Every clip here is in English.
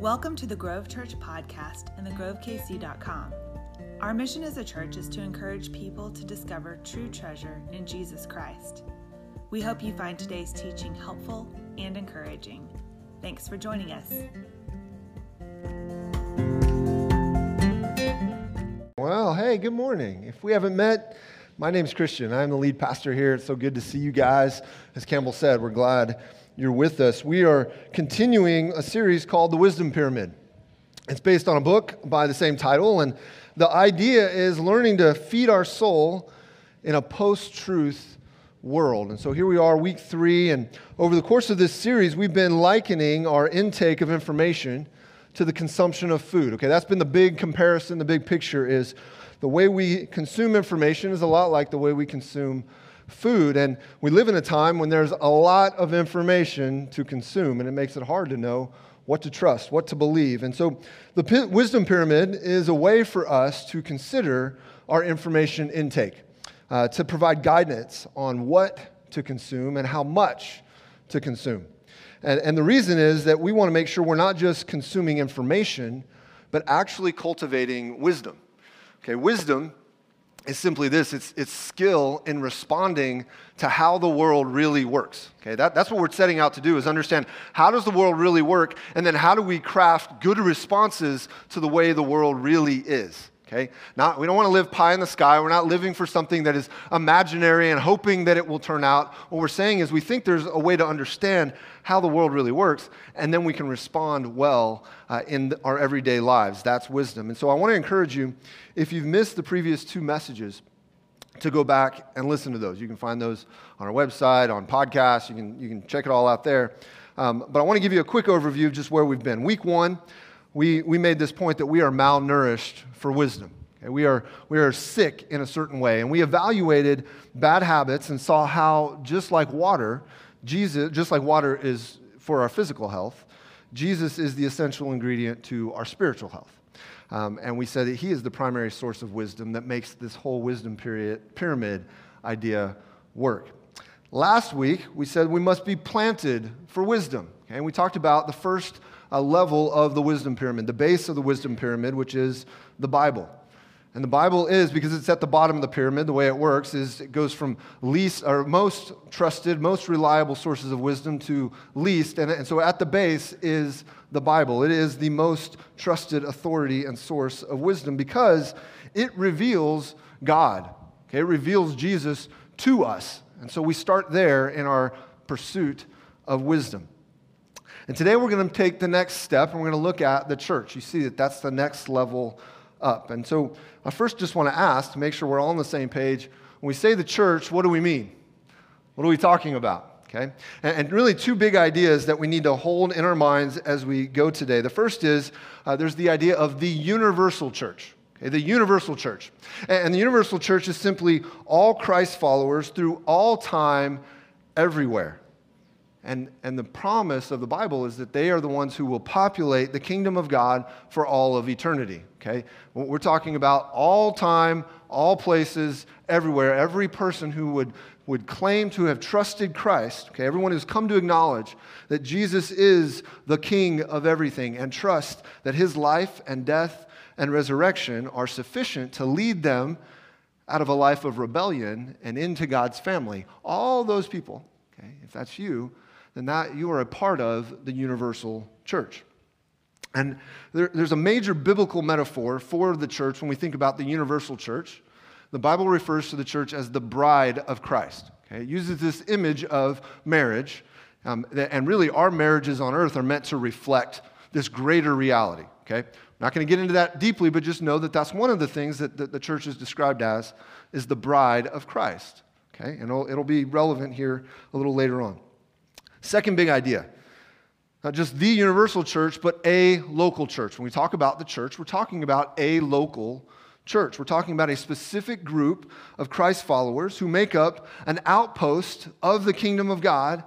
Welcome to the Grove Church podcast and thegrovekc.com. Our mission as a church is to encourage people to discover true treasure in Jesus Christ. We hope you find today's teaching helpful and encouraging. Thanks for joining us. Well, hey, good morning. If we haven't met, my name's Christian. I'm the lead pastor here. It's so good to see you guys. As Campbell said, we're glad you're with us. We are continuing a series called The Wisdom Pyramid. It's based on a book by the same title, and the idea is learning to feed our soul in a post truth world. And so here we are, week three, and over the course of this series, we've been likening our intake of information to the consumption of food. Okay, that's been the big comparison, the big picture is the way we consume information is a lot like the way we consume food. And we live in a time when there's a lot of information to consume, and it makes it hard to know what to trust, what to believe. And so the P- wisdom pyramid is a way for us to consider our information intake, uh, to provide guidance on what to consume and how much to consume. And, and the reason is that we want to make sure we're not just consuming information, but actually cultivating wisdom. Okay, wisdom is simply this it's, it's skill in responding to how the world really works okay? That, that's what we're setting out to do is understand how does the world really work and then how do we craft good responses to the way the world really is okay? Not we don't want to live pie in the sky. We're not living for something that is imaginary and hoping that it will turn out. What we're saying is we think there's a way to understand how the world really works and then we can respond well uh, in our everyday lives. That's wisdom. And so i want to encourage you if you've missed the previous two messages to go back and listen to those. You can find those on our website on podcasts. You can, you can check it all out there. Um, but i want to give you a quick overview of just where we've been. Week one we, we made this point that we are malnourished for wisdom. Okay? We, are, we are sick in a certain way. And we evaluated bad habits and saw how, just like water, Jesus, just like water is for our physical health, Jesus is the essential ingredient to our spiritual health. Um, and we said that he is the primary source of wisdom that makes this whole wisdom period, pyramid idea work. Last week, we said we must be planted for wisdom. Okay? And we talked about the first a level of the wisdom pyramid, the base of the wisdom pyramid, which is the Bible. And the Bible is, because it's at the bottom of the pyramid, the way it works is it goes from least or most trusted, most reliable sources of wisdom to least. And, and so at the base is the Bible. It is the most trusted authority and source of wisdom because it reveals God. Okay, it reveals Jesus to us. And so we start there in our pursuit of wisdom. And today we're going to take the next step and we're going to look at the church. You see that that's the next level up. And so I first just want to ask to make sure we're all on the same page. When we say the church, what do we mean? What are we talking about? Okay? And, really, two big ideas that we need to hold in our minds as we go today. The first is uh, there's the idea of the universal church. Okay, the universal church. And the universal church is simply all Christ followers through all time, everywhere. And, and the promise of the Bible is that they are the ones who will populate the kingdom of God for all of eternity. Okay? We're talking about all time, all places, everywhere. Every person who would, would claim to have trusted Christ, okay, everyone who's come to acknowledge that Jesus is the king of everything and trust that his life and death and resurrection are sufficient to lead them out of a life of rebellion and into God's family. All those people, okay, if that's you, then that you are a part of the universal church. And there, there's a major biblical metaphor for the church when we think about the universal church. The Bible refers to the church as the bride of Christ. Okay? It uses this image of marriage, um, and really our marriages on earth are meant to reflect this greater reality. Okay? I'm not going to get into that deeply, but just know that that's one of the things that the, church is described as is the bride of Christ. Okay? And it'll, it'll be relevant here a little later on. Second big idea not just the universal church, but a local church. When we talk about the church, we're talking about a local church. We're talking about a specific group of Christ followers who make up an outpost of the kingdom of God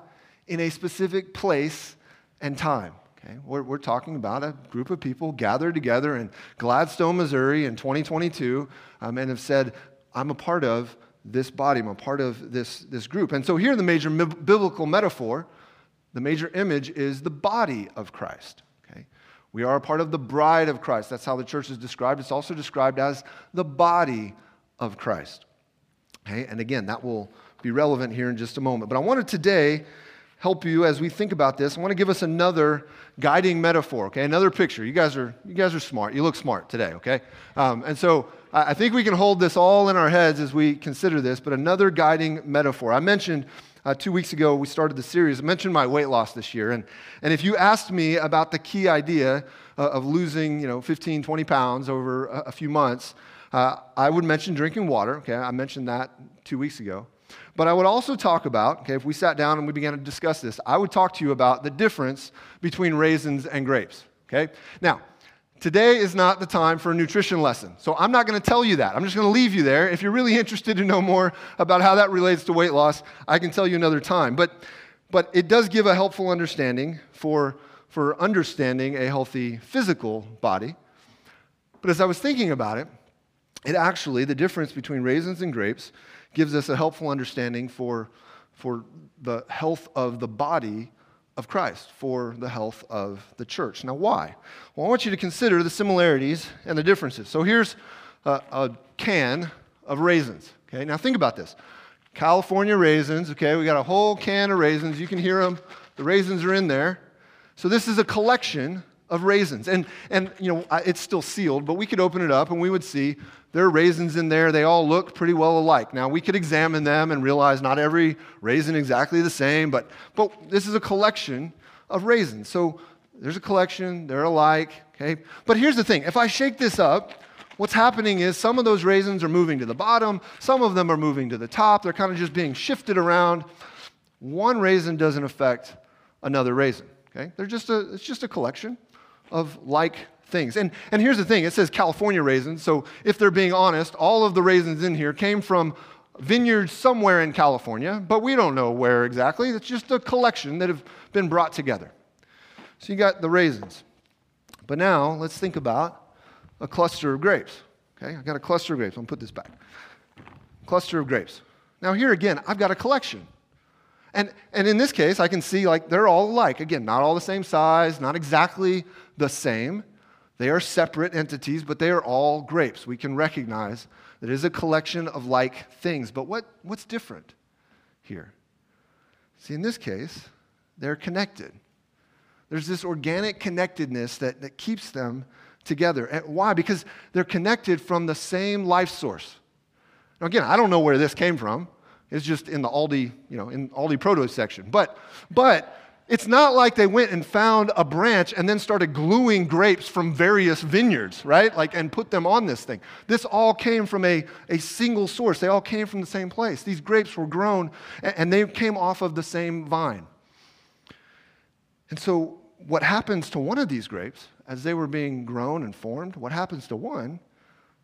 in a specific place and time. Okay? We're, we're talking about a group of people gathered together in Gladstone, Missouri in 2022 um, and have said, I'm a part of this body, I'm a part of this, this group. And so here the major biblical metaphor the major image is the body of Christ. Okay? We are a part of the bride of Christ. That's how the church is described. It's also described as the body of Christ. Okay? And again, that will be relevant here in just a moment. But I wanted today help you as we think about this. I want to give us another guiding metaphor, okay? Another picture. You guys are, you guys are smart. You look smart today, okay? Um, and so I think we can hold this all in our heads as we consider this, but another guiding metaphor. I mentioned uh, two weeks ago we started the series. I mentioned my weight loss this year. And, and if you asked me about the key idea uh, of losing, you know, 15, 20 pounds over a, a few months, uh, I would mention drinking water, okay? I mentioned that two weeks ago. But I would also talk about, okay, if we sat down and we began to discuss this, I would talk to you about the difference between raisins and grapes, okay? Now, today is not the time for a nutrition lesson. So I'm not going to tell you that. I'm just going to leave you there. If you're really interested to know more about how that relates to weight loss, I can tell you another time. But, but it does give a helpful understanding for, for understanding a healthy physical body. But as I was thinking about it, it actually, the difference between raisins and grapes, gives us a helpful understanding for, for the health of the body of Christ, for the health of the church. Now, why? Well, I want you to consider the similarities and the differences. So here's a, a can of raisins. Okay, now think about this. California raisins, okay, we got a whole can of raisins. You can hear them. The raisins are in there. So this is a collection of raisins. And, and you know, it's still sealed, but we could open it up and we would see there are raisins in there. They all look pretty well alike. Now, we could examine them and realize not every raisin exactly the same, but, but this is a collection of raisins. So there's a collection, they're alike, okay? But here's the thing if I shake this up, what's happening is some of those raisins are moving to the bottom, some of them are moving to the top. They're kind of just being shifted around. One raisin doesn't affect another raisin, okay? They're just a, it's just a collection of like things. And, and here's the thing it says California raisins. So if they're being honest, all of the raisins in here came from vineyards somewhere in California, but we don't know where exactly. It's just a collection that have been brought together. So you got the raisins. But now let's think about a cluster of grapes. Okay, I've got a cluster of grapes. I'm gonna put this back. Cluster of grapes. Now here again, I've got a collection. And, and in this case, I can see like they're all alike. Again, not all the same size, not exactly the same. They are separate entities, but they are all grapes. We can recognize that it is a collection of like things. But what, what's different here? See, in this case, they're connected. There's this organic connectedness that, that keeps them together. And why? Because they're connected from the same life source. Now, again, I don't know where this came from. It's just in the Aldi, you know, in Aldi produce section. But, but it's not like they went and found a branch and then started gluing grapes from various vineyards, right? Like, and put them on this thing. This all came from a, a single source. They all came from the same place. These grapes were grown and they came off of the same vine. And so, what happens to one of these grapes as they were being grown and formed, what happens to one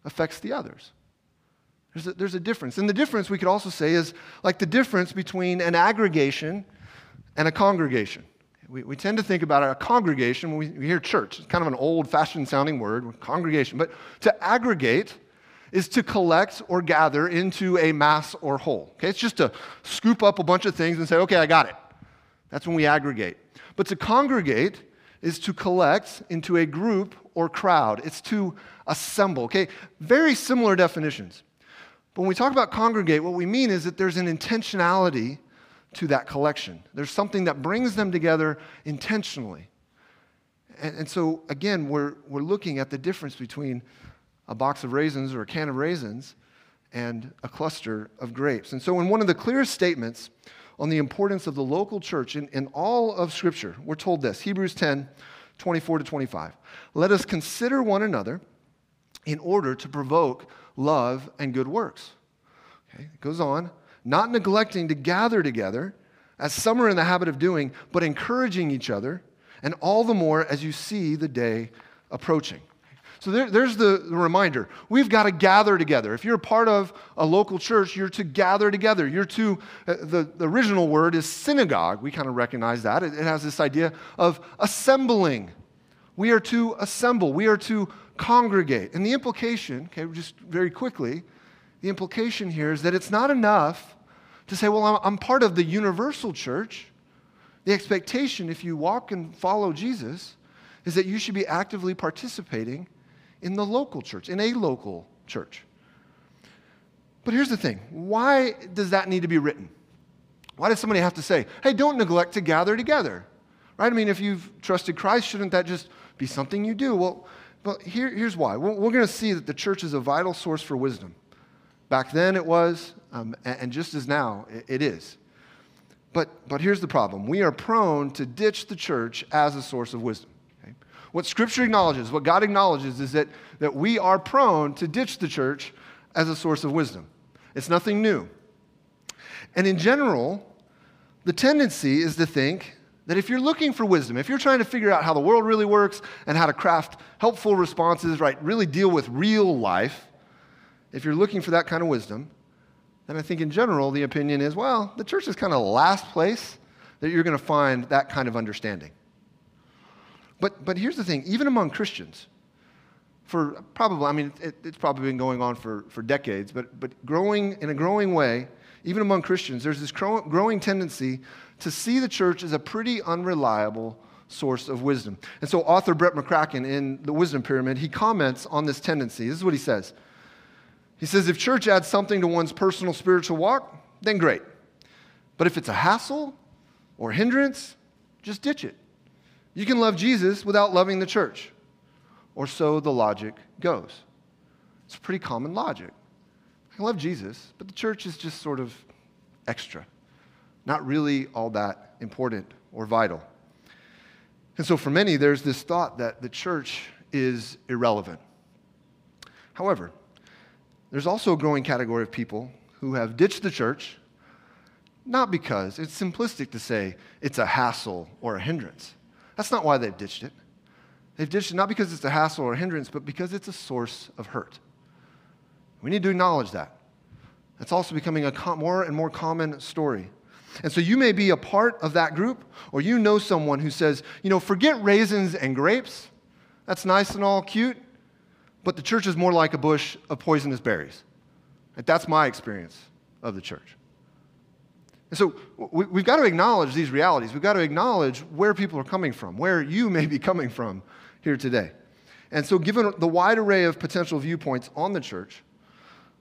affects the others. There's a, there's a difference. And the difference, we could also say, is like the difference between an aggregation and a congregation. We, we tend to think about a congregation when we, we hear church. It's kind of an old fashioned sounding word, congregation. But to aggregate is to collect or gather into a mass or whole. Okay? It's just to scoop up a bunch of things and say, okay, I got it. That's when we aggregate. But to congregate is to collect into a group or crowd. It's to assemble. Okay? Very similar definitions. But when we talk about congregate, what we mean is that there's an intentionality to that collection. There's something that brings them together intentionally. And, and, so, again, we're, we're looking at the difference between a box of raisins or a can of raisins and a cluster of grapes. And so, in one of the clearest statements on the importance of the local church in, in all of Scripture, we're told this Hebrews 10 24 to 25. Let us consider one another in order to provoke love and good works. Okay, it goes on not neglecting to gather together, as some are in the habit of doing, but encouraging each other, and all the more as you see the day approaching. So there, there's the, the, reminder. We've got to gather together. If you're a part of a local church, you're to gather together. You're to, uh, the, the original word is synagogue. We kind of recognize that. It, it has this idea of assembling. We are to assemble, we are to congregate. And the implication, okay, just very quickly, the implication here is that it's not enough to say, well, I'm, part of the universal church. The expectation, if you walk and follow Jesus, is that you should be actively participating in the local church, in a local church. But here's the thing why does that need to be written? Why does somebody have to say, hey, don't neglect to gather together? Right? I mean, if you've trusted Christ, shouldn't that just be something you do? Well, but here, here's why. We're, we're going to see that the church is a vital source for wisdom. Back then it was, um, and, and, just as now it, it is. But, but here's the problem we are prone to ditch the church as a source of wisdom. Okay? What Scripture acknowledges, what God acknowledges, is that, that we are prone to ditch the church as a source of wisdom. It's nothing new. And in general, the tendency is to think that if you're looking for wisdom, if you're trying to figure out how the world really works and how to craft helpful responses, right, really deal with real life, if you're looking for that kind of wisdom, then I think in general the opinion is, well, the church is kind of the last place that you're going to find that kind of understanding. But, but here's the thing even among Christians, for probably, I mean, it, it's probably been going on for, for decades, but, but growing in a growing way, even among Christians, there's this growing tendency to see the church as a pretty unreliable source of wisdom. And so, author Brett McCracken in The Wisdom Pyramid, he comments on this tendency. This is what he says He says, If church adds something to one's personal spiritual walk, then great. But if it's a hassle or hindrance, just ditch it. You can love Jesus without loving the church. Or so the logic goes. It's pretty common logic. I love Jesus, but the church is just sort of extra, not really all that important or vital. And so for many, there's this thought that the church is irrelevant. However, there's also a growing category of people who have ditched the church, not because it's simplistic to say it's a hassle or a hindrance. That's not why they've ditched it. They've ditched it not because it's a hassle or a hindrance, but because it's a source of hurt. We need to acknowledge that. That's also becoming a more and more common story. And so you may be a part of that group, or you know someone who says, you know, forget raisins and grapes. That's nice and all cute, but the church is more like a bush of poisonous berries. That's my experience of the church. And so we, have got to acknowledge these realities. We've got to acknowledge where people are coming from, where you may be coming from here today. And so, given the wide array of potential viewpoints on the church,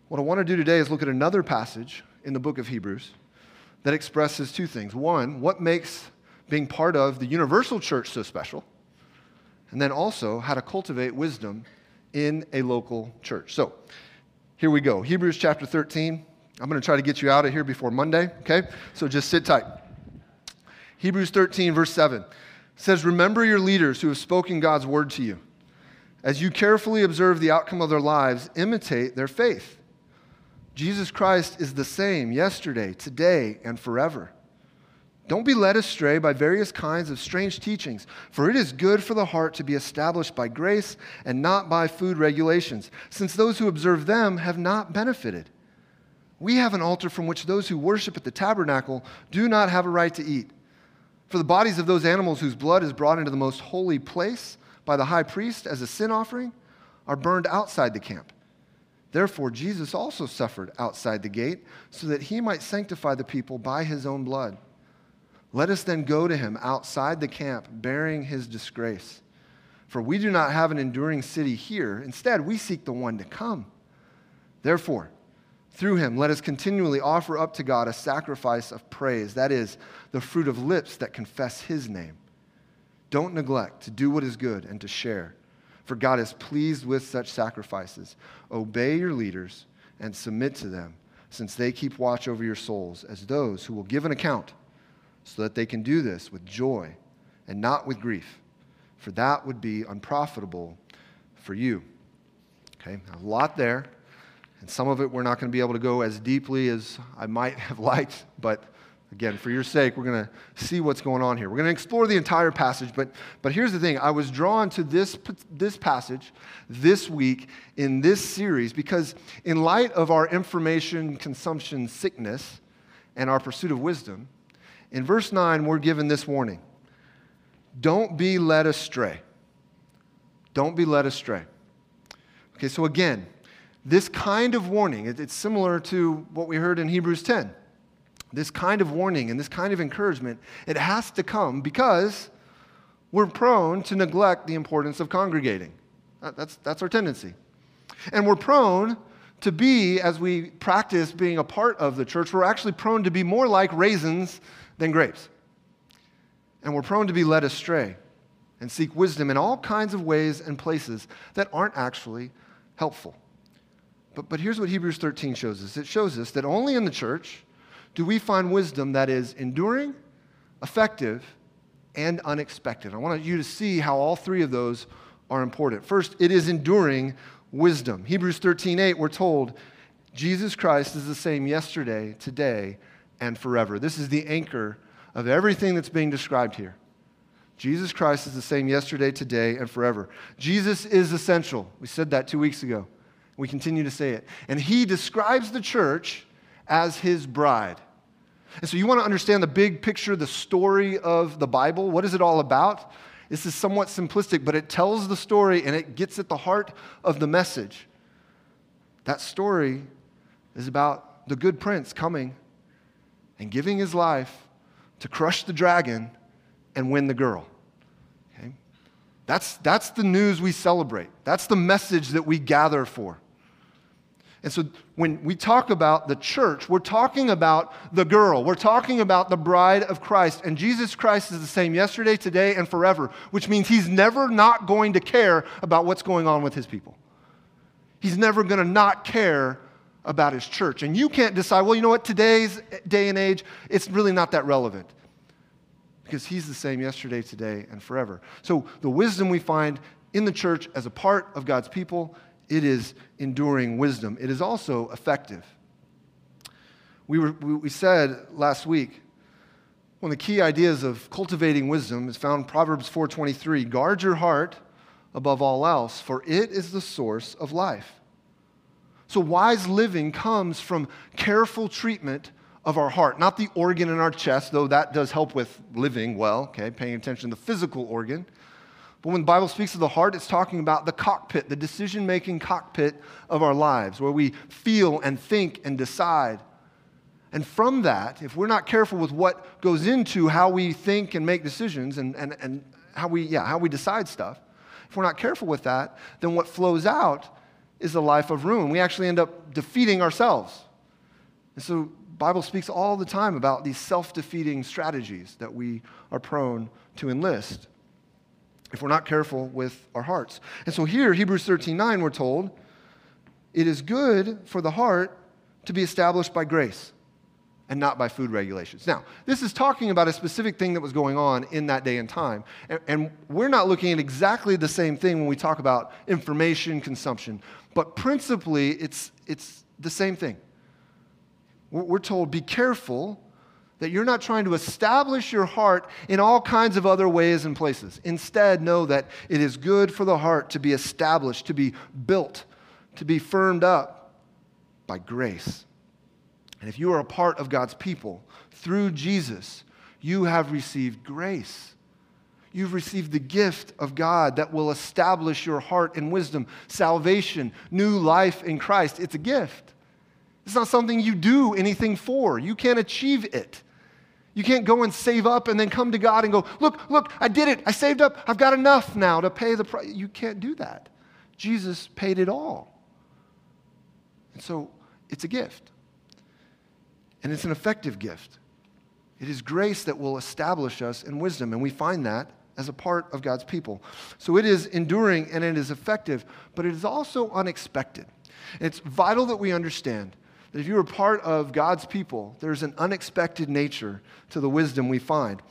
what I want to do today is look at another passage in the book of Hebrews that expresses two things. One, what makes being part of the universal church so special? And then also, how to cultivate wisdom in a local church. So, here we go. Hebrews chapter 13. I'm going to try to get you out of here before Monday, okay? So just sit tight. Hebrews 13, verse 7 says, Remember your leaders who have spoken God's word to you. As you carefully observe the outcome of their lives, imitate their faith. Jesus Christ is the same yesterday, today, and forever. Don't be led astray by various kinds of strange teachings, for it is good for the heart to be established by grace and not by food regulations, since those who observe them have not benefited. We have an altar from which those who worship at the tabernacle do not have a right to eat. For the bodies of those animals whose blood is brought into the most holy place by the high priest as a sin offering are burned outside the camp. Therefore, Jesus also suffered outside the gate so that he might sanctify the people by his own blood. Let us then go to him outside the camp, bearing his disgrace. For we do not have an enduring city here. Instead, we seek the one to come. Therefore, through him, let us continually offer up to God a sacrifice of praise, that is, the fruit of lips that confess his name. Don't neglect to do what is good and to share for God is pleased with such sacrifices. Obey your leaders and submit to them, since they keep watch over your souls as those who will give an account, so that they can do this with joy and not with grief, for that would be unprofitable for you. Okay, a lot there. And some of it we're not going to be able to go as deeply as I might have liked, but Again, for your sake, we're going to see what's going on here. We're going to explore the entire passage, but, but here's the thing. I was drawn to this, this passage this week in this series because, in light of our information consumption sickness and our pursuit of wisdom, in verse 9, we're given this warning Don't be led astray. Don't be led astray. Okay, so again, this kind of warning, it's similar to what we heard in Hebrews 10 this kind of warning and this kind of encouragement, it has to come because we're prone to neglect the importance of congregating. That's, that's our tendency. And we're prone to be, as we practice being a part of the church, we're actually prone to be more like raisins than grapes. And we're prone to be led astray and seek wisdom in all kinds of ways and places that aren't actually helpful. But, but here's what Hebrews 13 shows us it shows us that only in the church do we find wisdom that is enduring, effective, and unexpected. I want you to see how all three of those are important. First, it is enduring wisdom. Hebrews 13:8 we're told Jesus Christ is the same yesterday, today, and forever. This is the anchor of everything that's being described here. Jesus Christ is the same yesterday, today, and forever. Jesus is essential. We said that two weeks ago. We continue to say it. And he describes the church as his bride. And so you want to understand the big picture, the story of the Bible. What is it all about? This is somewhat simplistic, but it tells the story and it gets at the heart of the message. That story is about the good prince coming and giving his life to crush the dragon and win the girl. Okay? That's, that's the news we celebrate. That's the message that we gather for. And so when we talk about the church, we're talking about the girl. We're talking about the bride of Christ. And Jesus Christ is the same yesterday, today, and forever, which means he's never not going to care about what's going on with his people. He's never going to not care about his church. And you can't decide, well, you know what, today's day and age, it's really not that relevant. Because he's the same yesterday, today, and forever. So the wisdom we find in the church as a part of God's people it is enduring wisdom. It is also effective. We, were, we said last week, one of the key ideas of cultivating wisdom is found in Proverbs 4.23. Guard your heart above all else, for it is the source of life. So wise living comes from careful treatment of our heart, not the organ in our chest, though that does help with living well, okay, paying attention to the physical organ. But when the Bible speaks of the heart, it's talking about the cockpit, the decision making cockpit of our lives, where we feel and think and decide. And from that, if we're not careful with what goes into how we think and make decisions and, and, and how, we, yeah, how we decide stuff, if we're not careful with that, then what flows out is a life of ruin. We actually end up defeating ourselves. And so Bible speaks all the time about these self-defeating strategies that we are prone to enlist if we're not careful with our hearts. And so here, Hebrews 13 9, we're told, it is good for the heart to be established by grace and not by food regulations. Now, this is talking about a specific thing that was going on in that day and time. And, and, we're not looking at exactly the same thing when we talk about information consumption, but principally, it's, it's the same thing. We're, we're told, be careful that you're not trying to establish your heart in all kinds of other ways and places. Instead, know that it is good for the heart to be established, to be built, to be firmed up by grace. And if you are a part of God's people through Jesus, you have received grace. You've received the gift of God that will establish your heart in wisdom, salvation, new life in Christ. It's a gift. It's not something you do anything for. You can't achieve it. You can't go and save up and then come to God and go, look, look, I did it. I saved up. I've got enough now to pay the price. You can't do that. Jesus paid it all. And so it's a gift. And it's an effective gift. It is grace that will establish us in wisdom. And we find that as a part of God's people. So it is enduring and it is effective, but it is also unexpected. it's vital that we understand that if you are part of God's people, there's an unexpected nature to the wisdom we find.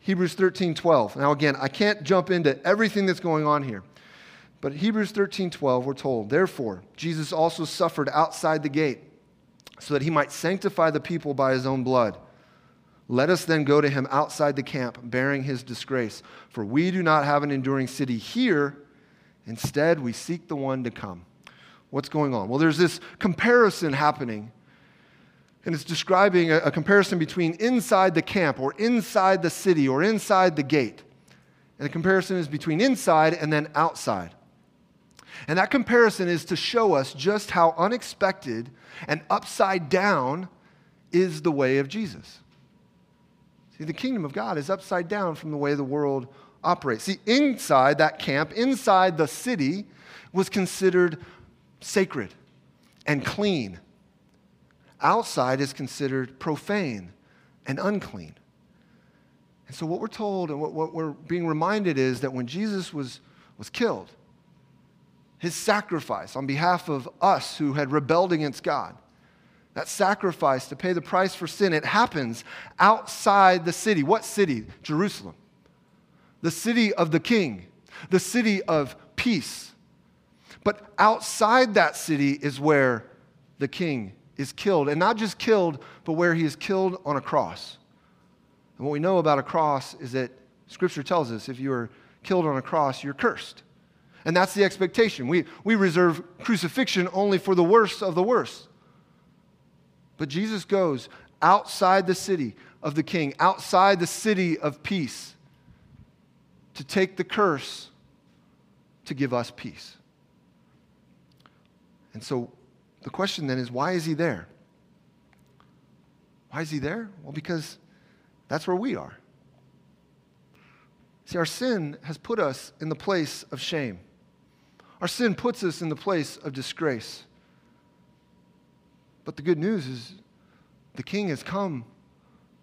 Hebrews 13 12. Now, again, I can't jump into everything that's going on here. But Hebrews 13 12, we're told, Therefore, Jesus also suffered outside the gate so that he might sanctify the people by his own blood. Let us then go to him outside the camp, bearing his disgrace. For we do not have an enduring city here. Instead, we seek the one to come. What's going on? Well, there's this comparison happening. And it's describing a, a, comparison between inside the camp or inside the city or inside the gate. And the comparison is between inside and then outside. And that comparison is to show us just how unexpected and upside down is the way of Jesus. See, the kingdom of God is upside down from the way the world operates. See, inside that camp, inside the city, was considered sacred and clean. Outside is considered profane and unclean. And so, what we're told and what, what we're being reminded is that when Jesus was, was killed, his sacrifice on behalf of us who had rebelled against God, that sacrifice to pay the price for sin, it happens outside the city. What city? Jerusalem. The city of the king, the city of peace. But outside that city is where the king is killed. And not just killed, but where he is killed on a cross. And what we know about a cross is that Scripture tells us if you are killed on a cross, you're cursed. And that's the expectation. We, we reserve crucifixion only for the worst of the worst. But Jesus goes outside the city of the king, outside the city of peace, to take the curse to give us peace. And so the question then is why is he there? Why is he there? Well, because that's where we are. See, our sin has put us in the place of shame. Our sin puts us in the place of disgrace. But the good news is the king has come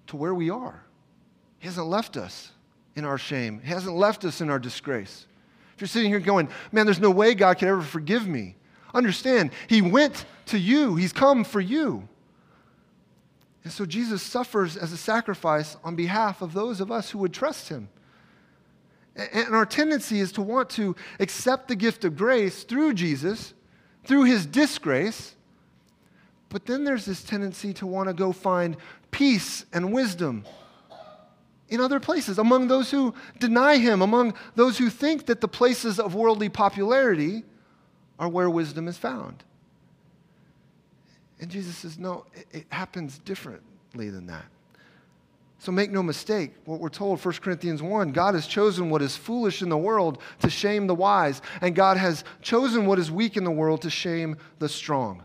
to where we are. He hasn't left us in our shame, He hasn't left us in our disgrace. If you're sitting here going, man, there's no way God could ever forgive me, understand, He went to you, He's come for you. And so Jesus suffers as a sacrifice on behalf of those of us who would trust him. And our tendency is to want to accept the gift of grace through Jesus, through his disgrace. But then there's this tendency to want to go find peace and wisdom in other places, among those who deny him, among those who think that the places of worldly popularity are where wisdom is found. And Jesus says, no, it, it happens differently than that. So make no mistake, what we're told, 1 Corinthians 1, God has chosen what is foolish in the world to shame the wise, and God has chosen what is weak in the world to shame the strong.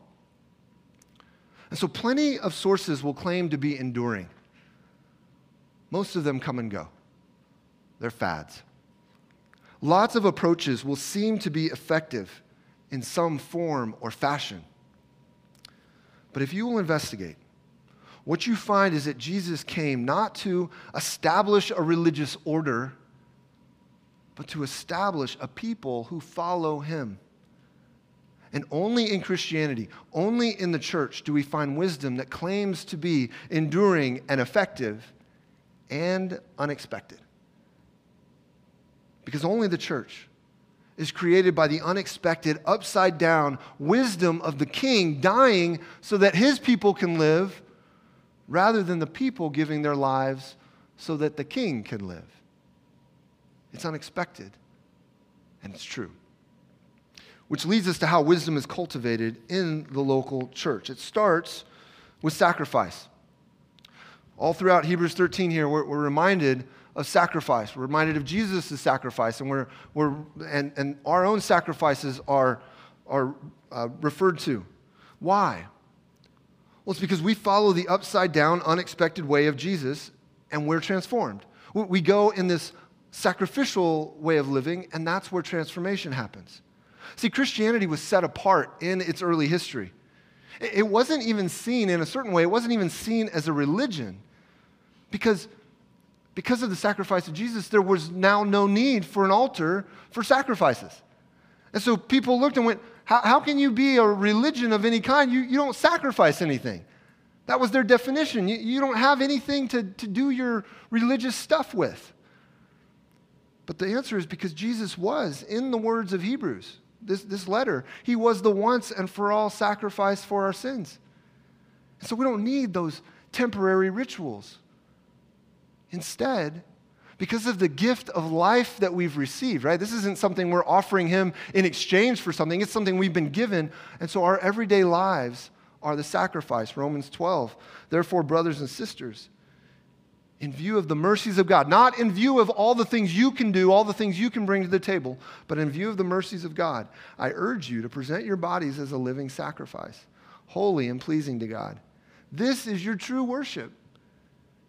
And so plenty of sources will claim to be enduring. Most of them come and go, they're fads. Lots of approaches will seem to be effective in some form or fashion. But if you will investigate, what you find is that Jesus came not to establish a religious order, but to establish a people who follow him. And only in Christianity, only in the church, do we find wisdom that claims to be enduring and effective and unexpected. Because only the church is created by the unexpected, upside down wisdom of the king dying so that his people can live, rather than the people giving their lives so that the king can live. It's unexpected, and it's true. Which leads us to how wisdom is cultivated in the local church. It starts with sacrifice. All throughout Hebrews 13 here, we're, we're reminded of sacrifice. We're reminded of Jesus' sacrifice, and, we're, we're, and, and our own sacrifices are, are uh, referred to. Why? Well, it's because we follow the upside down, unexpected way of Jesus, and we're transformed. We go in this sacrificial way of living, and that's where transformation happens. See, Christianity was set apart in its early history. It wasn't even seen in a certain way, it wasn't even seen as a religion because because of the sacrifice of Jesus, there was now no need for an altar for sacrifices. And so people looked and went, How, how can you be a religion of any kind? You, you don't sacrifice anything. That was their definition. You, you don't have anything to, to do your religious stuff with. But the answer is because Jesus was, in the words of Hebrews, this, this letter, he was the once and for all sacrifice for our sins. So we don't need those temporary rituals. Instead, because of the gift of life that we've received, right? This isn't something we're offering Him in exchange for something, it's something we've been given. And so our everyday lives are the sacrifice. Romans 12. Therefore, brothers and sisters, in view of the mercies of God, not in view of all the things you can do, all the things you can bring to the table, but in view of the mercies of God, I urge you to present your bodies as a living sacrifice, holy and pleasing to God. This is your true worship.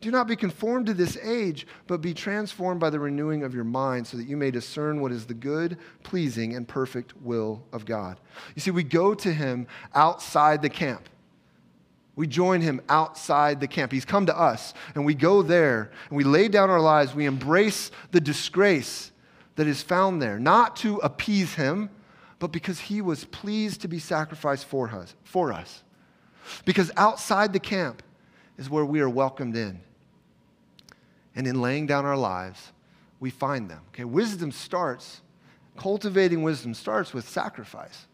Do not be conformed to this age, but be transformed by the renewing of your mind so that you may discern what is the good, pleasing, and perfect will of God. You see, we go to him outside the camp. We join him outside the camp. He's come to us, and we go there, and we lay down our lives. We embrace the disgrace that is found there, not to appease him, but because he was pleased to be sacrificed for us. For us. Because outside the camp is where we are welcomed in and in laying down our lives, we find them. Okay, wisdom starts, cultivating wisdom starts with sacrifice.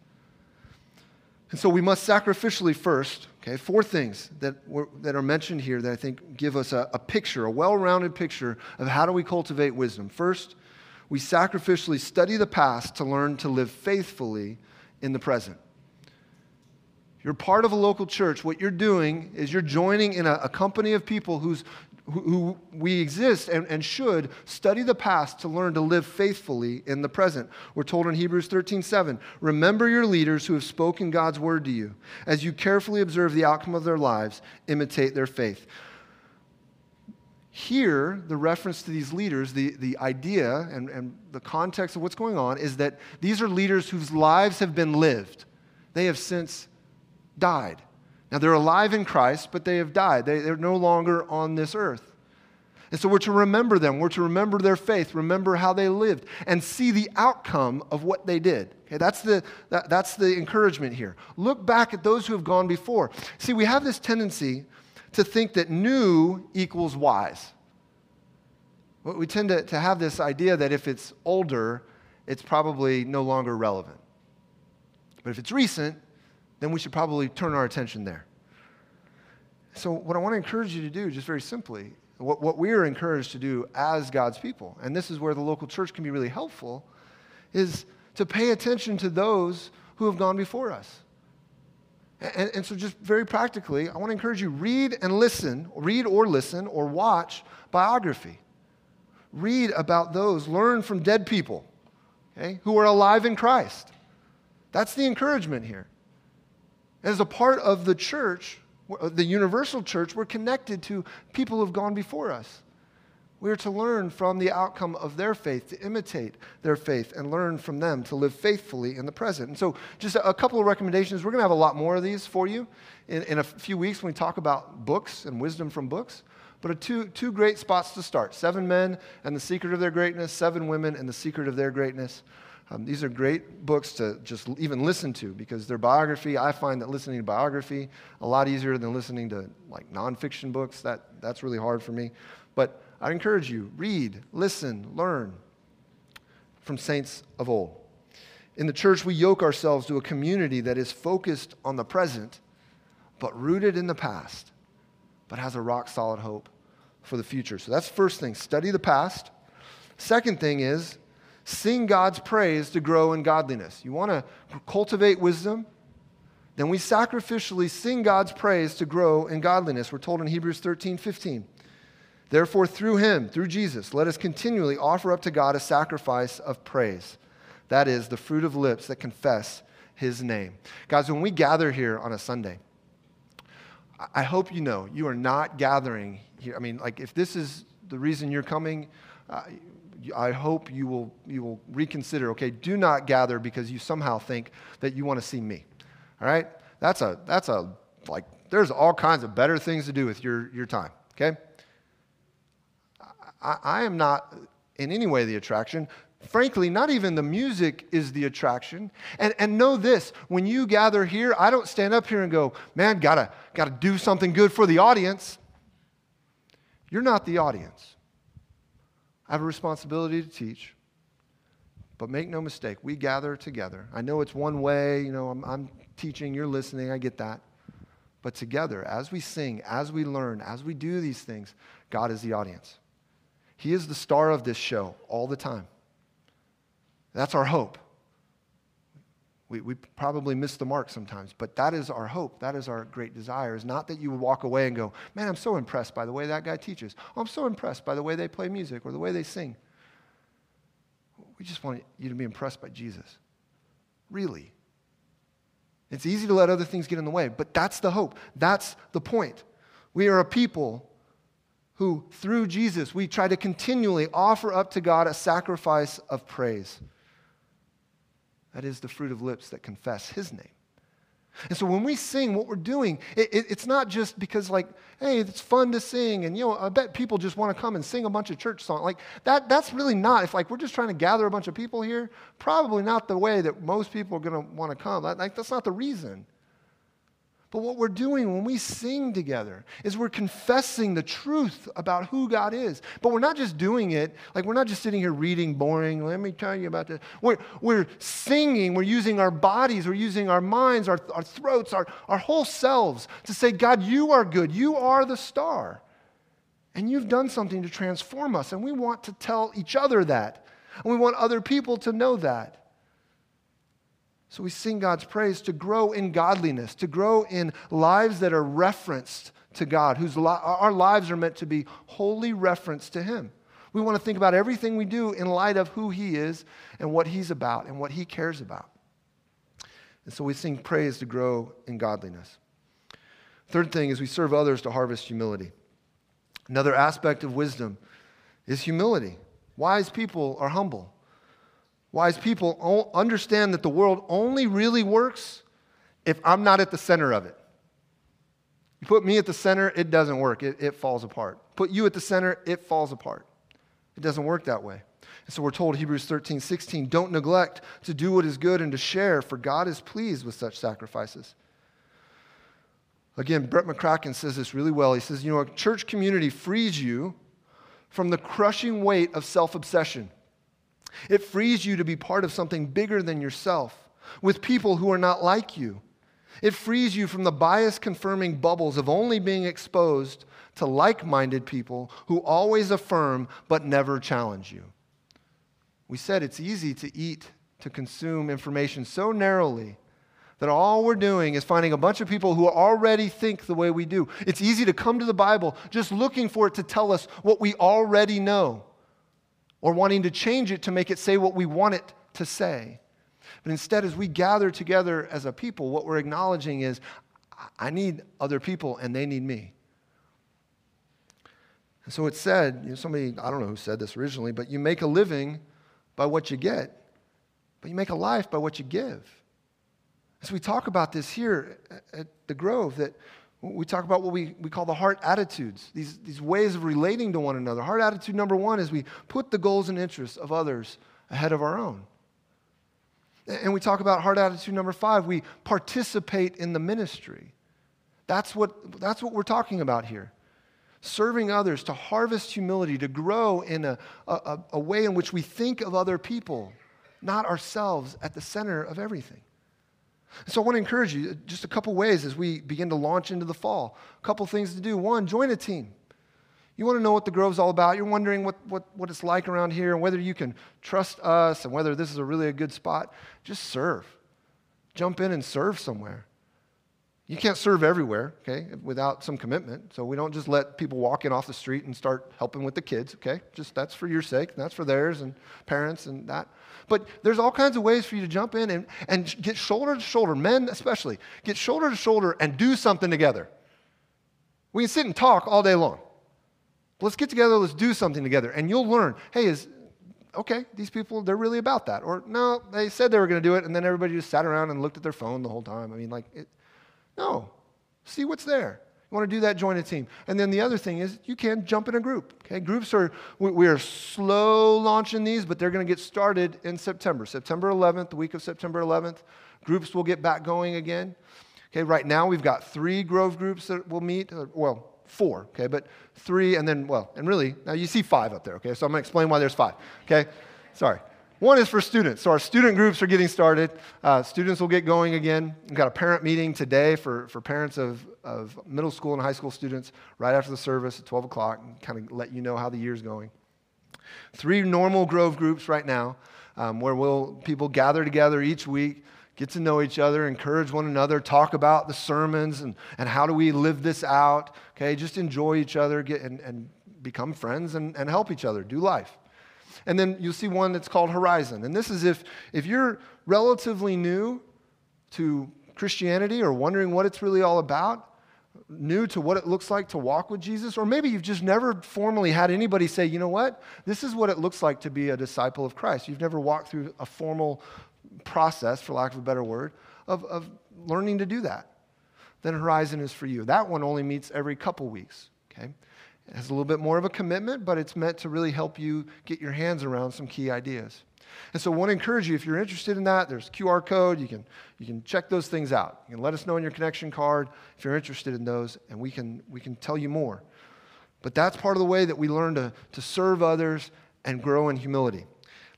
And so we must sacrificially first, okay, four things that, that are mentioned here that I think give us a, a picture, a well rounded picture of how do we cultivate wisdom. First, we sacrificially study the past to learn to live faithfully in the present. You're part of a local church. What you're doing is you're joining in a, a company of people whose who, we exist and, and should study the past to learn to live faithfully in the present. We're told in Hebrews 13 7, remember your leaders who have spoken God's word to you. As you carefully observe the outcome of their lives, imitate their faith. Here, the reference to these leaders, the, the idea and, and the context of what's going on is that these are leaders whose lives have been lived. They have since died. Now, they're alive in Christ, but they have died. They, they're no longer on this earth. And so we're to remember them. We're to remember their faith, remember how they lived, and see the outcome of what they did. Okay, that's the, that, that's the encouragement here. Look back at those who have gone before. See, we have this tendency to think that new equals wise. We tend to, to have this idea that if it's older, it's probably no longer relevant. But if it's recent, then we should probably turn our attention there. So, what I want to encourage you to do, just very simply, what, what we are encouraged to do as God's people, and this is where the local church can be really helpful, is to pay attention to those who have gone before us. And, and, so, just very practically, I want to encourage you read and listen, read or listen or watch biography. Read about those, learn from dead people okay, who are alive in Christ. That's the encouragement here. As a part of the church, uh, the universal church, we're connected to people who have gone before us. We're to learn from the outcome of their faith, to imitate their faith, and learn from them to live faithfully in the present. And so, just a, couple of recommendations. We're going to have a lot more of these for you in, in a few weeks when we talk about books and wisdom from books. But two, two great spots to start Seven Men and the Secret of Their Greatness, Seven Women and the Secret of Their Greatness. Um, these are great books to just even listen to because their biography, I find that listening to biography a lot easier than listening to like nonfiction books. That, that's really hard for me. But I encourage you, read, listen, learn from saints of old. In the church, we yoke ourselves to a community that is focused on the present, but rooted in the past, but has a rock solid hope for the future. So that's first thing study the past. Second thing is sing God's praise to grow in godliness. You want to cultivate wisdom? Then we sacrificially sing God's praise to grow in godliness. We're told in Hebrews 13 15. Therefore, through him, through Jesus, let us continually offer up to God a sacrifice of praise. That is the fruit of lips that confess his name. Guys, when we gather here on a Sunday, I hope you know you are not gathering here. I mean, like, if this is the reason you're coming, uh, I hope you will, you will reconsider, okay, do not gather because you somehow think that you want to see me. All right? That's a, that's a, like, there's all kinds of better things to do with your, your time, okay? I, I am not in any way the attraction. Frankly, not even the music is the attraction. And, and know this when you gather here, I don't stand up here and go, man, gotta, gotta do something good for the audience. You're not the audience. I have a responsibility to teach. But make no mistake, we gather together. I know it's one way, you know, I'm, I'm, teaching, you're listening, I get that. But together, as we sing, as we learn, as we do these things, God is the audience. He is the star of this show all the time. That's our hope. We, we probably miss the mark sometimes, but that is our hope. That is our great desire. Is not that you would walk away and go, man, I'm so impressed by the way that guy teaches. Oh, I'm so impressed by the way they play music or the way they sing. We just want you to be impressed by Jesus. Really. It's easy to let other things get in the way, but that's the hope. That's the point. We are a people who, through Jesus, we try to continually offer up to God a sacrifice of praise. That is the fruit of lips that confess his name. And so when we sing, what we're doing, it, it, it's not just because, like, hey, it's fun to sing, and you know, I bet people just want to come and sing a bunch of church songs. Like that, that's really not. If like we're just trying to gather a bunch of people here, probably not the way that most people are going to want to come. Like that's not the reason. But what we're doing when we sing together is we're confessing the truth about who God is. But we're not just doing it, like we're not just sitting here reading boring, let me tell you about this. We're, we're singing, we're using our bodies, we're using our minds, our, our throats, our, our whole selves to say, God, you are good. You are the star. And you've done something to transform us. And we want to tell each other that. And we want other people to know that. So we sing God's praise to grow in godliness, to grow in lives that are referenced to God, whose li- our lives are meant to be wholly referenced to Him. We want to think about everything we do in light of who He is and what He's about and what He cares about. And so we sing praise to grow in godliness. Third thing is we serve others to harvest humility. Another aspect of wisdom is humility. Wise people are humble. Wise people understand that the world only really works if I'm not at the center of it. You put me at the center, it doesn't work, it, it falls apart. Put you at the center, it falls apart. It doesn't work that way. And so we're told Hebrews 13, 16, don't neglect to do what is good and to share, for God is pleased with such sacrifices. Again, Brett McCracken says this really well. He says, You know, a church community frees you from the crushing weight of self obsession. It frees you to be part of something bigger than yourself, with people who are not like you. It frees you from the bias confirming bubbles of only being exposed to like minded people who always affirm but never challenge you. We said it's easy to eat, to consume information so narrowly that all we're doing is finding a bunch of people who already think the way we do. It's easy to come to the Bible just looking for it to tell us what we already know or wanting to change it to make it say what we want it to say. But instead, as we gather together as a people, what we're acknowledging is I need other people and they need me. And so it said, you know, somebody, I don't know who said this originally, but you make a living by what you get, but you make a life by what you give. As we talk about this here at the Grove, that we talk about what we, we call the heart attitudes, these, these ways of relating to one another. Heart attitude number one is we put the goals and interests of others ahead of our own. And we talk about heart attitude number five, we participate in the ministry. That's what, that's what we're talking about here. Serving others, to harvest humility, to grow in a, a, a way in which we think of other people, not ourselves, at the center of everything. So I want to encourage you just a couple ways as we begin to launch into the fall. A couple things to do. One, join a team. You want to know what the Grove's all about. You're wondering what, what, what it's like around here and whether you can trust us and whether this is a really a good spot. Just serve. Jump in and serve somewhere. You can't serve everywhere, okay, without some commitment. So we don't just let people walk in off the street and start helping with the kids, okay? Just that's for your sake, that's for theirs and parents and that. But there's all kinds of ways for you to jump in and, and get shoulder to shoulder, men especially, get shoulder to shoulder and do something together. We can sit and talk all day long. Let's get together, let's do something together. And you'll learn, hey, is okay, these people, they're really about that. Or no, they said they were going to do it, and then everybody just sat around and looked at their phone the whole time. I mean, like, it, no. See what's there. You want to do that, join a team. And then the other thing is you can jump in a group. Okay, groups are we, we are slow launching these, but they're going to get started in September. September 11th, the week of September 11th, groups will get back going again. Okay, right now we've got three Grove groups that will meet. Well, four. Okay, but three, and then well, and really now you see five up there. Okay, so I'm going to explain why there's five. Okay, sorry. One is for students. So our student groups are getting started. Uh, students will get going again. We've got a parent meeting today for, for parents of, of middle school and high school students right after the service at 12 o'clock and kind of let you know how the year's going. Three normal Grove groups right now um, where we'll, people gather together each week, get to know each other, encourage one another, talk about the sermons and, and how do we live this out. Okay, just enjoy each other get, and, and become friends and, and help each other, do life. And then you'll see one that's called Horizon. And this is if, if you're relatively new to Christianity or wondering what it's really all about, new to what it looks like to walk with Jesus, or maybe you've just never formally had anybody say, you know what, this is what it looks like to be a disciple of Christ. You've never walked through a formal process, for lack of a better word, of, of learning to do that. Then Horizon is for you. That one only meets every couple weeks, okay? It has a little bit more of a commitment, but it's meant to really help you get your hands around some key ideas. And so I want to encourage you, if you're interested in that, there's QR code. You can, you can check those things out. You can let us know on your connection card if you're interested in those, and we can, we can tell you more. But that's part of the way that we learn to, to serve others and grow in humility.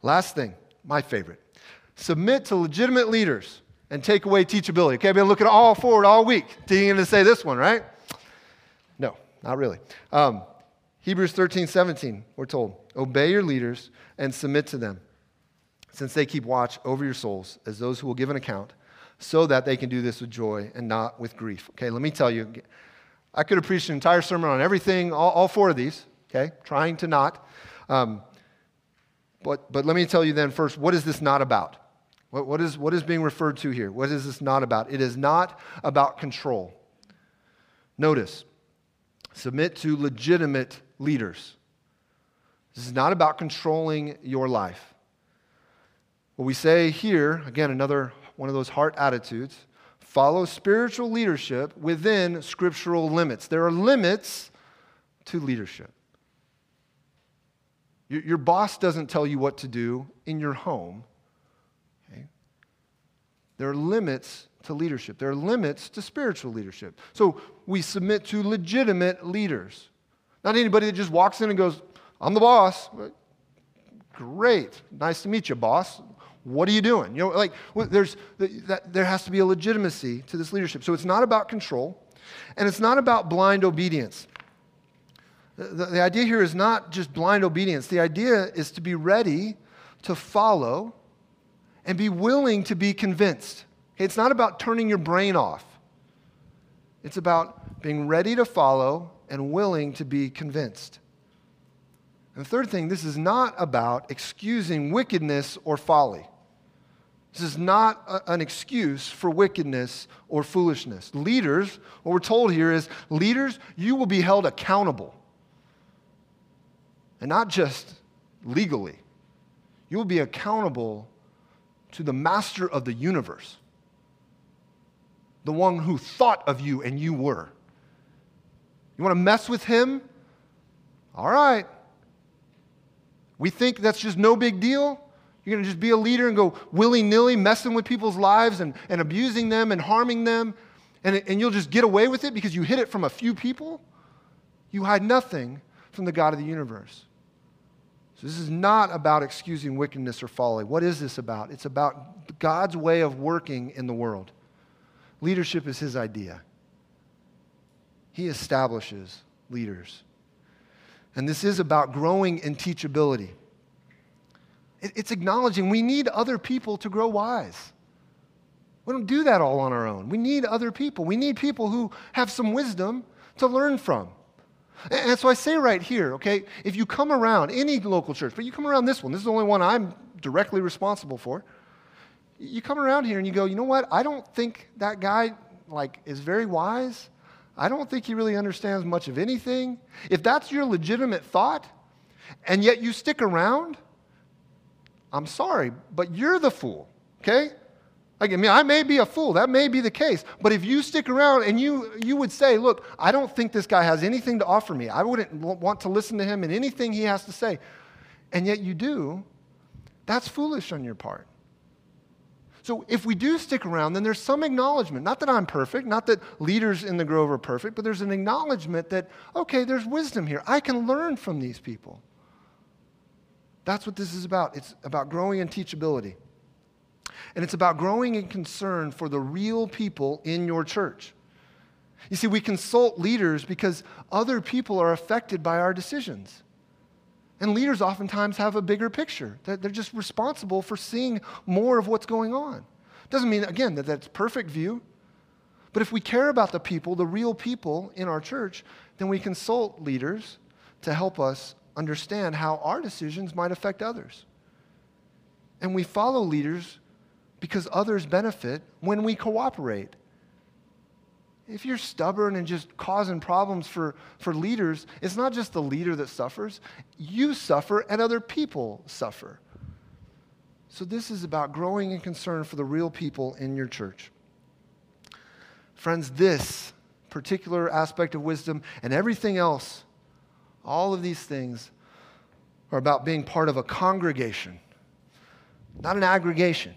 Last thing, my favorite submit to legitimate leaders and take away teachability. Okay, I've been looking all forward all week, thinking to say this one, right? No, not really. Um, Hebrews 13, 17, we're told, obey your leaders and submit to them since they keep watch over your souls as those who will give an account, so that they can do this with joy and not with grief. Okay, let me tell you, I could have preached an entire sermon on everything, all, all four of these, okay, trying to not. Um, but, but let me tell you then first, what is this not about? What, what, is, what is being referred to here? What is this not about? It is not about control. Notice, submit to legitimate leaders. This is not about controlling your life. What we say here, again, another one of those heart attitudes, follow spiritual leadership within scriptural limits. There are limits to leadership. Your, boss doesn't tell you what to do in your home. There are limits to leadership, there are limits to spiritual leadership. So we submit to legitimate leaders. Not anybody that just walks in and goes, I'm the boss. Great. Nice to meet you, boss. What are you doing? You know, like there's that, there has to be a legitimacy to this leadership. So it's not about control, and it's not about blind obedience. The, the idea here is not just blind obedience. The idea is to be ready to follow and be willing to be convinced. It's not about turning your brain off. It's about being ready to follow and willing to be convinced. And the third thing, this is not about excusing wickedness or folly. This is not a, an excuse for wickedness or foolishness. Leaders, what we're told here is leaders, you will be held accountable. And not just legally, you will be accountable to the master of the universe, the one who thought of you and you were. You want to mess with him? All right. We think that's just no big deal. You're going to just be a leader and go willy nilly messing with people's lives and, and abusing them and harming them, and, and you'll just get away with it because you hid it from a few people? You hide nothing from the God of the universe. So, this is not about excusing wickedness or folly. What is this about? It's about God's way of working in the world. Leadership is his idea, he establishes leaders. And this is about growing in teachability. It's acknowledging we need other people to grow wise. We don't do that all on our own. We need other people. We need people who have some wisdom to learn from. And so I say right here, okay, if you come around any local church, but you come around this one, this is the only one I'm directly responsible for. You come around here and you go, you know what? I don't think that guy like is very wise. I don't think he really understands much of anything. If that's your legitimate thought, and yet you stick around, I'm sorry, but you're the fool, okay? I mean, I may be a fool. That may be the case. But if you stick around and you, you would say, look, I don't think this guy has anything to offer me, I wouldn't want to listen to him and anything he has to say, and yet you do, that's foolish on your part. So if we do stick around, then there's some acknowledgement. Not that I'm perfect, not that leaders in the Grove are perfect, but there's an acknowledgement that, okay, there's wisdom here. I can learn from these people. That's what this is about. It's about growing in teachability. And it's about growing in concern for the real people in your church. You see, we consult leaders because other people are affected by our decisions. And leaders oftentimes have a bigger picture. They're just responsible for seeing more of what's going on. Doesn't mean, again, that that's perfect view. But if we care about the people, the real people in our church, then we consult leaders to help us understand how our decisions might affect others. And we follow leaders because others benefit when we cooperate. if you're stubborn and just causing problems for, for leaders, it's not just the leader that suffers, you suffer and other people suffer. So, this is about growing in concern for the real people in your church. Friends, this particular aspect of wisdom and everything else, all of these things are about being part of a congregation, not an aggregation.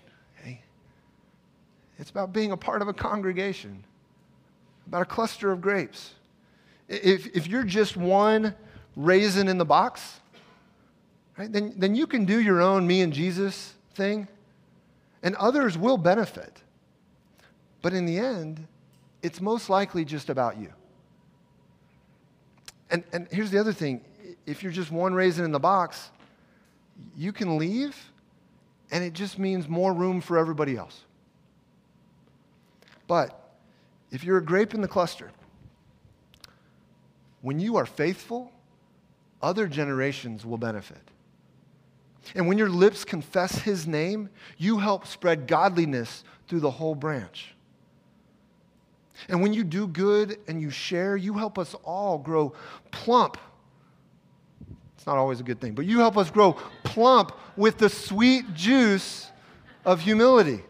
It's about being a part of a congregation about a cluster of grapes. If, if you're just one raisin in the box, right, then, then you can do your own me and Jesus thing, and others will benefit. But in the end, it's most likely just about you. And, and here's the other thing if you're just one raisin in the box, you can leave, and it just means more room for everybody else. But if you're a grape in the cluster, when you are faithful, other generations will benefit. And when your lips confess his name, you help spread godliness through the whole branch. And when you do good and you share, you help us all grow plump. It's not always a good thing, but you help us grow plump with the sweet juice of humility.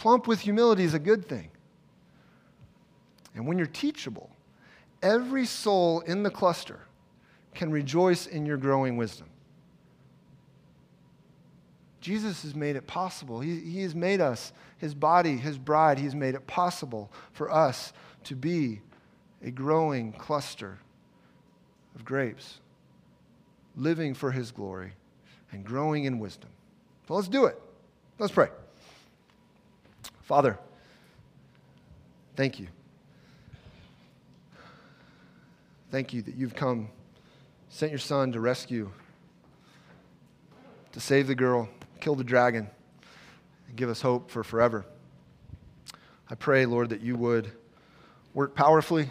Plump with humility is a good thing. And when you're teachable, every soul in the cluster can rejoice in your growing wisdom. Jesus has made it possible. He, he has made us, his body, his bride, he's made it possible for us to be a growing cluster of grapes, living for his glory and growing in wisdom. So let's do it. Let's pray. Father, thank you. Thank you that you've come, sent your son to rescue, to save the girl, kill the dragon, and give us hope for forever. I pray, Lord, that you would work powerfully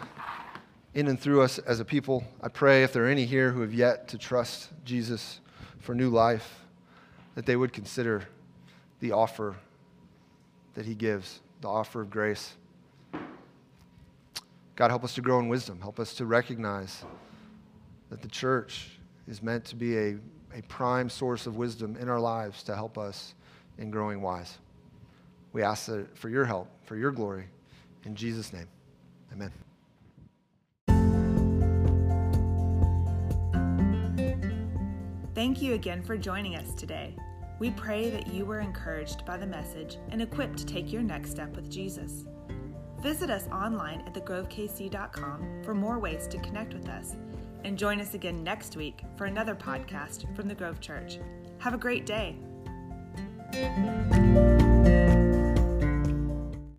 in and through us as a people. I pray if there are any here who have yet to trust Jesus for new life, that they would consider the offer that He gives, the offer of grace. God, help us to grow in wisdom. Help us to recognize that the church is meant to be a, a prime source of wisdom in our lives to help us in growing wise. We ask that for your help, for your glory. In Jesus' name, amen. Thank you again for joining us today. We pray that you were encouraged by the message and equipped to take your next step with Jesus. Visit us online at thegrovekc.com for more ways to connect with us. And join us again next week for another podcast from the Grove Church. Have a great day.